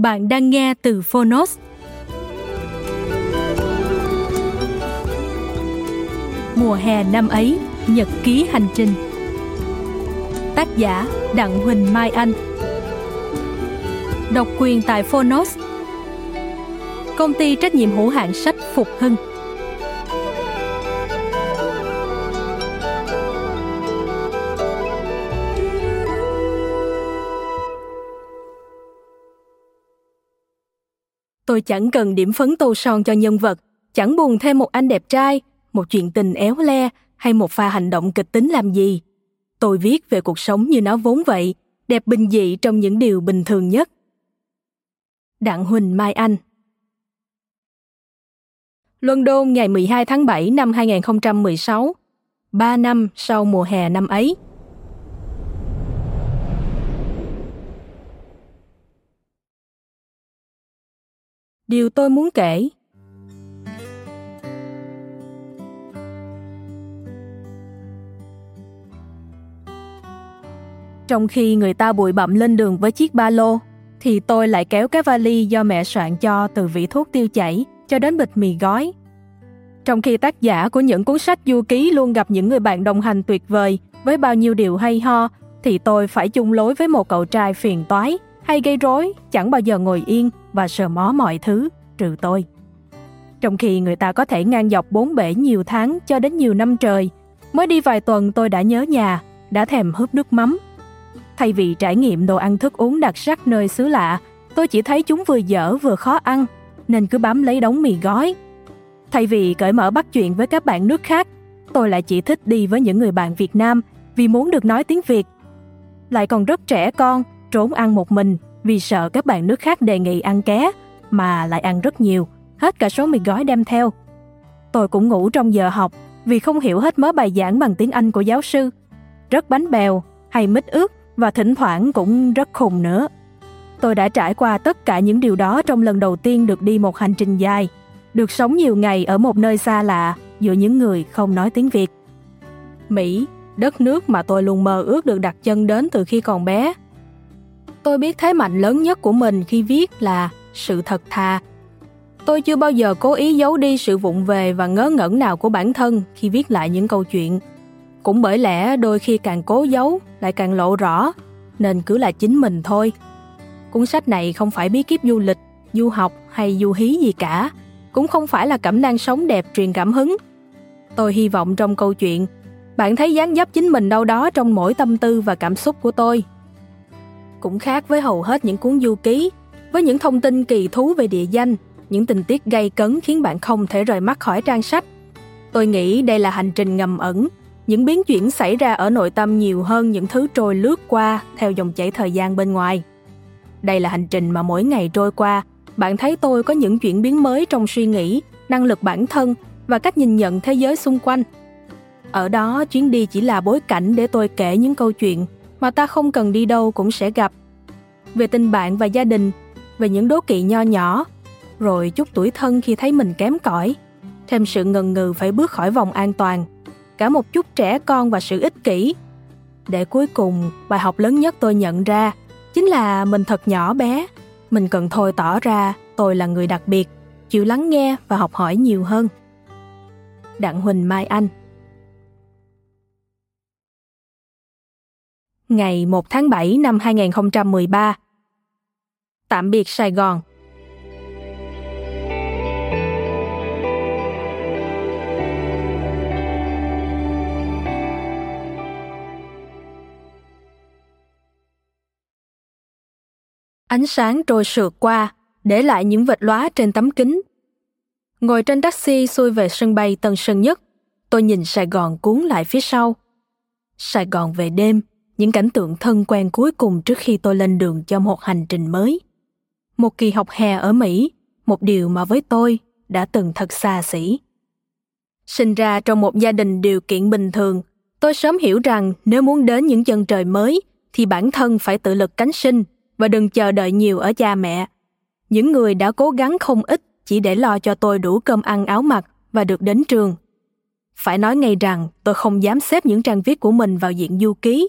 Bạn đang nghe từ Phonos. Mùa hè năm ấy, nhật ký hành trình. Tác giả Đặng Huỳnh Mai Anh. Độc quyền tại Phonos. Công ty trách nhiệm hữu hạn sách Phục Hưng. Tôi chẳng cần điểm phấn tô son cho nhân vật, chẳng buồn thêm một anh đẹp trai, một chuyện tình éo le hay một pha hành động kịch tính làm gì. Tôi viết về cuộc sống như nó vốn vậy, đẹp bình dị trong những điều bình thường nhất. Đặng Huỳnh Mai Anh London ngày 12 tháng 7 năm 2016, ba năm sau mùa hè năm ấy. Điều tôi muốn kể. Trong khi người ta bụi bặm lên đường với chiếc ba lô, thì tôi lại kéo cái vali do mẹ soạn cho từ vị thuốc tiêu chảy cho đến bịch mì gói. Trong khi tác giả của những cuốn sách du ký luôn gặp những người bạn đồng hành tuyệt vời với bao nhiêu điều hay ho, thì tôi phải chung lối với một cậu trai phiền toái hay gây rối, chẳng bao giờ ngồi yên và sờ mó mọi thứ, trừ tôi. Trong khi người ta có thể ngang dọc bốn bể nhiều tháng cho đến nhiều năm trời, mới đi vài tuần tôi đã nhớ nhà, đã thèm húp nước mắm. Thay vì trải nghiệm đồ ăn thức uống đặc sắc nơi xứ lạ, tôi chỉ thấy chúng vừa dở vừa khó ăn, nên cứ bám lấy đống mì gói. Thay vì cởi mở bắt chuyện với các bạn nước khác, tôi lại chỉ thích đi với những người bạn việt nam vì muốn được nói tiếng việt. Lại còn rất trẻ con trốn ăn một mình vì sợ các bạn nước khác đề nghị ăn ké mà lại ăn rất nhiều, hết cả số mì gói đem theo. Tôi cũng ngủ trong giờ học vì không hiểu hết mớ bài giảng bằng tiếng Anh của giáo sư. Rất bánh bèo, hay mít ướt và thỉnh thoảng cũng rất khùng nữa. Tôi đã trải qua tất cả những điều đó trong lần đầu tiên được đi một hành trình dài, được sống nhiều ngày ở một nơi xa lạ giữa những người không nói tiếng Việt. Mỹ, đất nước mà tôi luôn mơ ước được đặt chân đến từ khi còn bé, tôi biết thế mạnh lớn nhất của mình khi viết là sự thật thà tôi chưa bao giờ cố ý giấu đi sự vụng về và ngớ ngẩn nào của bản thân khi viết lại những câu chuyện. Cũng bởi lẽ đôi khi càng cố giấu lại càng lộ rõ, nên cứ là chính mình thôi. Cuốn sách này không phải bí kíp du lịch, du học hay du hí gì cả, cũng không phải là cẩm nang sống đẹp truyền cảm hứng. Tôi hy vọng trong câu chuyện, bạn thấy dáng dấp chính mình đâu đó trong mỗi tâm tư và cảm xúc của tôi cũng khác với hầu hết những cuốn du ký, với những thông tin kỳ thú về địa danh, những tình tiết gây cấn khiến bạn không thể rời mắt khỏi trang sách. Tôi nghĩ đây là hành trình ngầm ẩn, những biến chuyển xảy ra ở nội tâm nhiều hơn những thứ trôi lướt qua theo dòng chảy thời gian bên ngoài. Đây là hành trình mà mỗi ngày trôi qua, bạn thấy tôi có những chuyển biến mới trong suy nghĩ, năng lực bản thân và cách nhìn nhận thế giới xung quanh. Ở đó chuyến đi chỉ là bối cảnh để tôi kể những câu chuyện mà ta không cần đi đâu cũng sẽ gặp. Về tình bạn và gia đình, về những đố kỵ nho nhỏ, rồi chút tuổi thân khi thấy mình kém cỏi, thêm sự ngần ngừ phải bước khỏi vòng an toàn, cả một chút trẻ con và sự ích kỷ. Để cuối cùng, bài học lớn nhất tôi nhận ra chính là mình thật nhỏ bé, mình cần thôi tỏ ra tôi là người đặc biệt, chịu lắng nghe và học hỏi nhiều hơn. Đặng Huỳnh Mai Anh ngày 1 tháng 7 năm 2013. Tạm biệt Sài Gòn. Ánh sáng trôi sượt qua, để lại những vệt lóa trên tấm kính. Ngồi trên taxi xuôi về sân bay Tân Sơn Nhất, tôi nhìn Sài Gòn cuốn lại phía sau. Sài Gòn về đêm, những cảnh tượng thân quen cuối cùng trước khi tôi lên đường cho một hành trình mới. Một kỳ học hè ở Mỹ, một điều mà với tôi đã từng thật xa xỉ. Sinh ra trong một gia đình điều kiện bình thường, tôi sớm hiểu rằng nếu muốn đến những chân trời mới thì bản thân phải tự lực cánh sinh và đừng chờ đợi nhiều ở cha mẹ. Những người đã cố gắng không ít chỉ để lo cho tôi đủ cơm ăn áo mặc và được đến trường. Phải nói ngay rằng tôi không dám xếp những trang viết của mình vào diện du ký.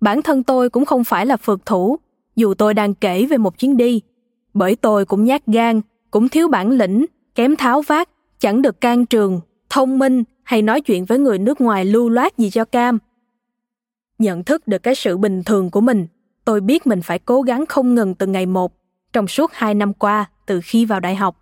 Bản thân tôi cũng không phải là phượt thủ, dù tôi đang kể về một chuyến đi. Bởi tôi cũng nhát gan, cũng thiếu bản lĩnh, kém tháo vát, chẳng được can trường, thông minh hay nói chuyện với người nước ngoài lưu loát gì cho cam. Nhận thức được cái sự bình thường của mình, tôi biết mình phải cố gắng không ngừng từ ngày một, trong suốt hai năm qua từ khi vào đại học.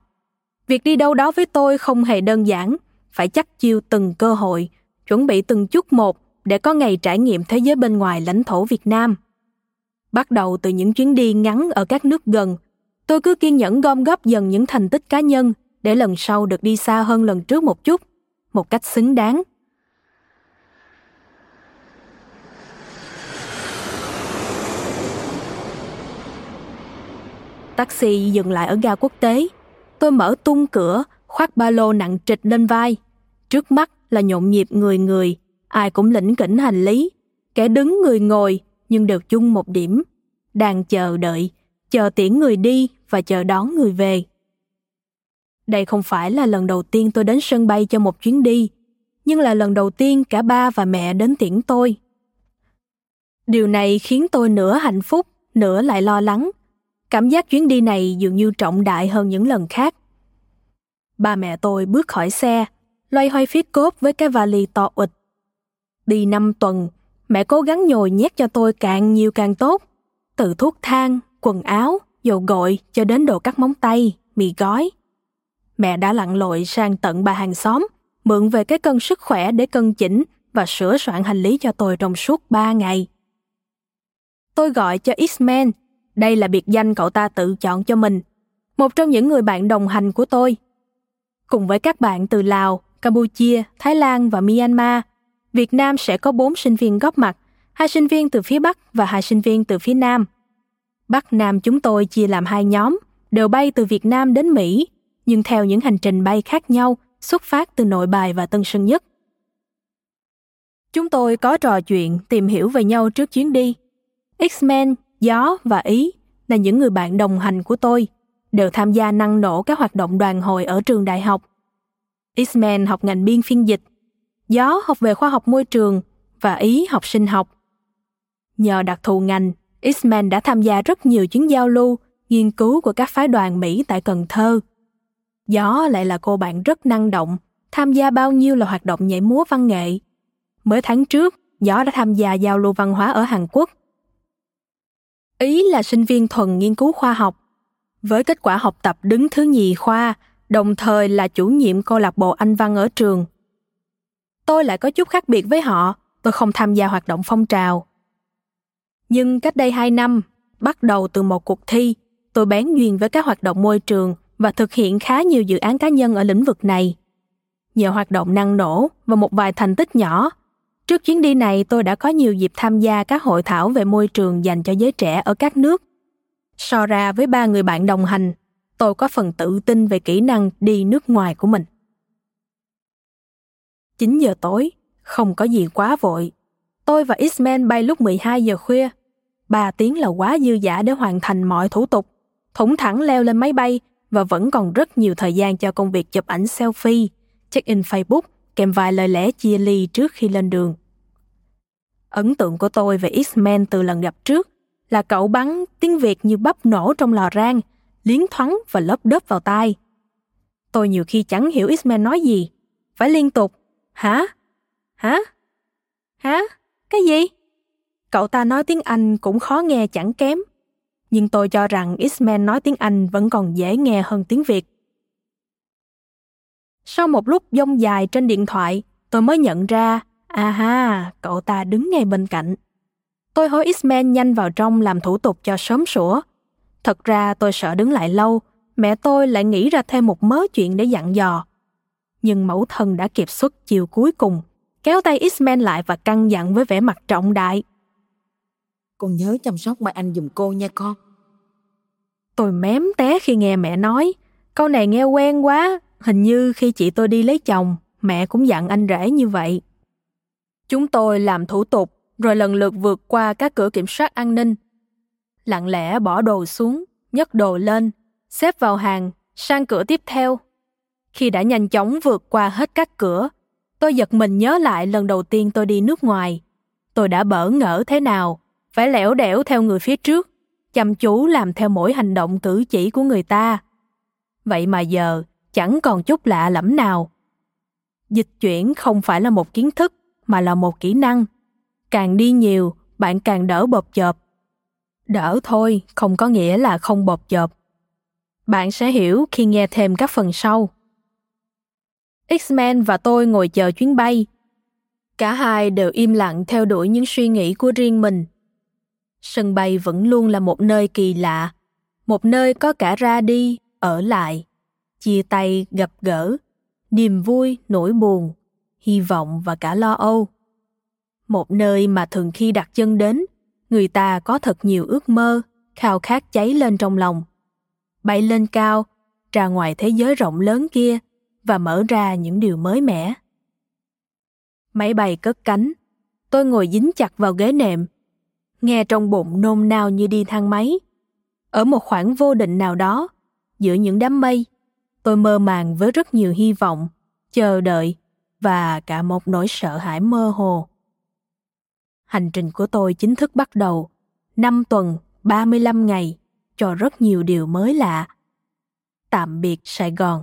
Việc đi đâu đó với tôi không hề đơn giản, phải chắc chiêu từng cơ hội, chuẩn bị từng chút một để có ngày trải nghiệm thế giới bên ngoài lãnh thổ Việt Nam. Bắt đầu từ những chuyến đi ngắn ở các nước gần, tôi cứ kiên nhẫn gom góp dần những thành tích cá nhân để lần sau được đi xa hơn lần trước một chút, một cách xứng đáng. Taxi dừng lại ở ga quốc tế. Tôi mở tung cửa, khoác ba lô nặng trịch lên vai. Trước mắt là nhộn nhịp người người, ai cũng lĩnh kỉnh hành lý. Kẻ đứng người ngồi, nhưng đều chung một điểm. Đang chờ đợi, chờ tiễn người đi và chờ đón người về. Đây không phải là lần đầu tiên tôi đến sân bay cho một chuyến đi, nhưng là lần đầu tiên cả ba và mẹ đến tiễn tôi. Điều này khiến tôi nửa hạnh phúc, nửa lại lo lắng. Cảm giác chuyến đi này dường như trọng đại hơn những lần khác. Ba mẹ tôi bước khỏi xe, loay hoay phía cốp với cái vali to ụt. Đi năm tuần, mẹ cố gắng nhồi nhét cho tôi càng nhiều càng tốt. Từ thuốc thang, quần áo, dầu gội cho đến đồ cắt móng tay, mì gói. Mẹ đã lặn lội sang tận bà hàng xóm, mượn về cái cân sức khỏe để cân chỉnh và sửa soạn hành lý cho tôi trong suốt ba ngày. Tôi gọi cho X-Men đây là biệt danh cậu ta tự chọn cho mình, một trong những người bạn đồng hành của tôi. Cùng với các bạn từ Lào, Campuchia, Thái Lan và Myanmar, Việt Nam sẽ có bốn sinh viên góp mặt, hai sinh viên từ phía Bắc và hai sinh viên từ phía Nam. Bắc Nam chúng tôi chia làm hai nhóm, đều bay từ Việt Nam đến Mỹ, nhưng theo những hành trình bay khác nhau, xuất phát từ Nội Bài và Tân Sơn Nhất. Chúng tôi có trò chuyện, tìm hiểu về nhau trước chuyến đi. X-Men Gió và Ý là những người bạn đồng hành của tôi, đều tham gia năng nổ các hoạt động đoàn hội ở trường đại học. X-men học ngành biên phiên dịch, Gió học về khoa học môi trường và Ý học sinh học. Nhờ đặc thù ngành, Isman đã tham gia rất nhiều chuyến giao lưu, nghiên cứu của các phái đoàn Mỹ tại Cần Thơ. Gió lại là cô bạn rất năng động, tham gia bao nhiêu là hoạt động nhảy múa văn nghệ. Mới tháng trước, Gió đã tham gia giao lưu văn hóa ở Hàn Quốc – Ý là sinh viên thuần nghiên cứu khoa học, với kết quả học tập đứng thứ nhì khoa, đồng thời là chủ nhiệm câu lạc bộ Anh văn ở trường. Tôi lại có chút khác biệt với họ, tôi không tham gia hoạt động phong trào. Nhưng cách đây hai năm, bắt đầu từ một cuộc thi, tôi bén duyên với các hoạt động môi trường và thực hiện khá nhiều dự án cá nhân ở lĩnh vực này. Nhờ hoạt động năng nổ và một vài thành tích nhỏ, Trước chuyến đi này, tôi đã có nhiều dịp tham gia các hội thảo về môi trường dành cho giới trẻ ở các nước. So ra với ba người bạn đồng hành, tôi có phần tự tin về kỹ năng đi nước ngoài của mình. 9 giờ tối, không có gì quá vội. Tôi và Isman bay lúc 12 giờ khuya. 3 tiếng là quá dư dả để hoàn thành mọi thủ tục. Thủng thẳng leo lên máy bay và vẫn còn rất nhiều thời gian cho công việc chụp ảnh selfie, check-in Facebook kèm vài lời lẽ chia ly trước khi lên đường. Ấn tượng của tôi về X-Men từ lần gặp trước là cậu bắn tiếng Việt như bắp nổ trong lò rang, liến thoáng và lấp đớp vào tai. Tôi nhiều khi chẳng hiểu X-Men nói gì, phải liên tục, hả? Hả? Hả? Cái gì? cậu ta nói tiếng Anh cũng khó nghe chẳng kém. Nhưng tôi cho rằng Isman nói tiếng Anh vẫn còn dễ nghe hơn tiếng Việt. Sau một lúc dông dài trên điện thoại, tôi mới nhận ra, à ha, cậu ta đứng ngay bên cạnh. Tôi hối Isman nhanh vào trong làm thủ tục cho sớm sủa. Thật ra tôi sợ đứng lại lâu, mẹ tôi lại nghĩ ra thêm một mớ chuyện để dặn dò. Nhưng mẫu thân đã kịp xuất chiều cuối cùng, kéo tay Isman lại và căng dặn với vẻ mặt trọng đại. Con nhớ chăm sóc Mai Anh giùm cô nha con. Tôi mém té khi nghe mẹ nói. Câu này nghe quen quá, hình như khi chị tôi đi lấy chồng, mẹ cũng dặn anh rể như vậy. Chúng tôi làm thủ tục, rồi lần lượt vượt qua các cửa kiểm soát an ninh. Lặng lẽ bỏ đồ xuống, nhấc đồ lên, xếp vào hàng, sang cửa tiếp theo. Khi đã nhanh chóng vượt qua hết các cửa, tôi giật mình nhớ lại lần đầu tiên tôi đi nước ngoài. Tôi đã bỡ ngỡ thế nào, phải lẻo đẻo theo người phía trước, chăm chú làm theo mỗi hành động cử chỉ của người ta. Vậy mà giờ chẳng còn chút lạ lẫm nào. Dịch chuyển không phải là một kiến thức mà là một kỹ năng. Càng đi nhiều, bạn càng đỡ bộp chộp. Đỡ thôi không có nghĩa là không bộp chộp. Bạn sẽ hiểu khi nghe thêm các phần sau. X-Men và tôi ngồi chờ chuyến bay. Cả hai đều im lặng theo đuổi những suy nghĩ của riêng mình. Sân bay vẫn luôn là một nơi kỳ lạ, một nơi có cả ra đi, ở lại, chia tay, gặp gỡ, niềm vui, nỗi buồn, hy vọng và cả lo âu. Một nơi mà thường khi đặt chân đến, người ta có thật nhiều ước mơ, khao khát cháy lên trong lòng. Bay lên cao, ra ngoài thế giới rộng lớn kia và mở ra những điều mới mẻ. Máy bay cất cánh, tôi ngồi dính chặt vào ghế nệm, nghe trong bụng nôn nao như đi thang máy. Ở một khoảng vô định nào đó, giữa những đám mây, tôi mơ màng với rất nhiều hy vọng, chờ đợi và cả một nỗi sợ hãi mơ hồ. Hành trình của tôi chính thức bắt đầu, 5 tuần, 35 ngày, cho rất nhiều điều mới lạ. Tạm biệt Sài Gòn.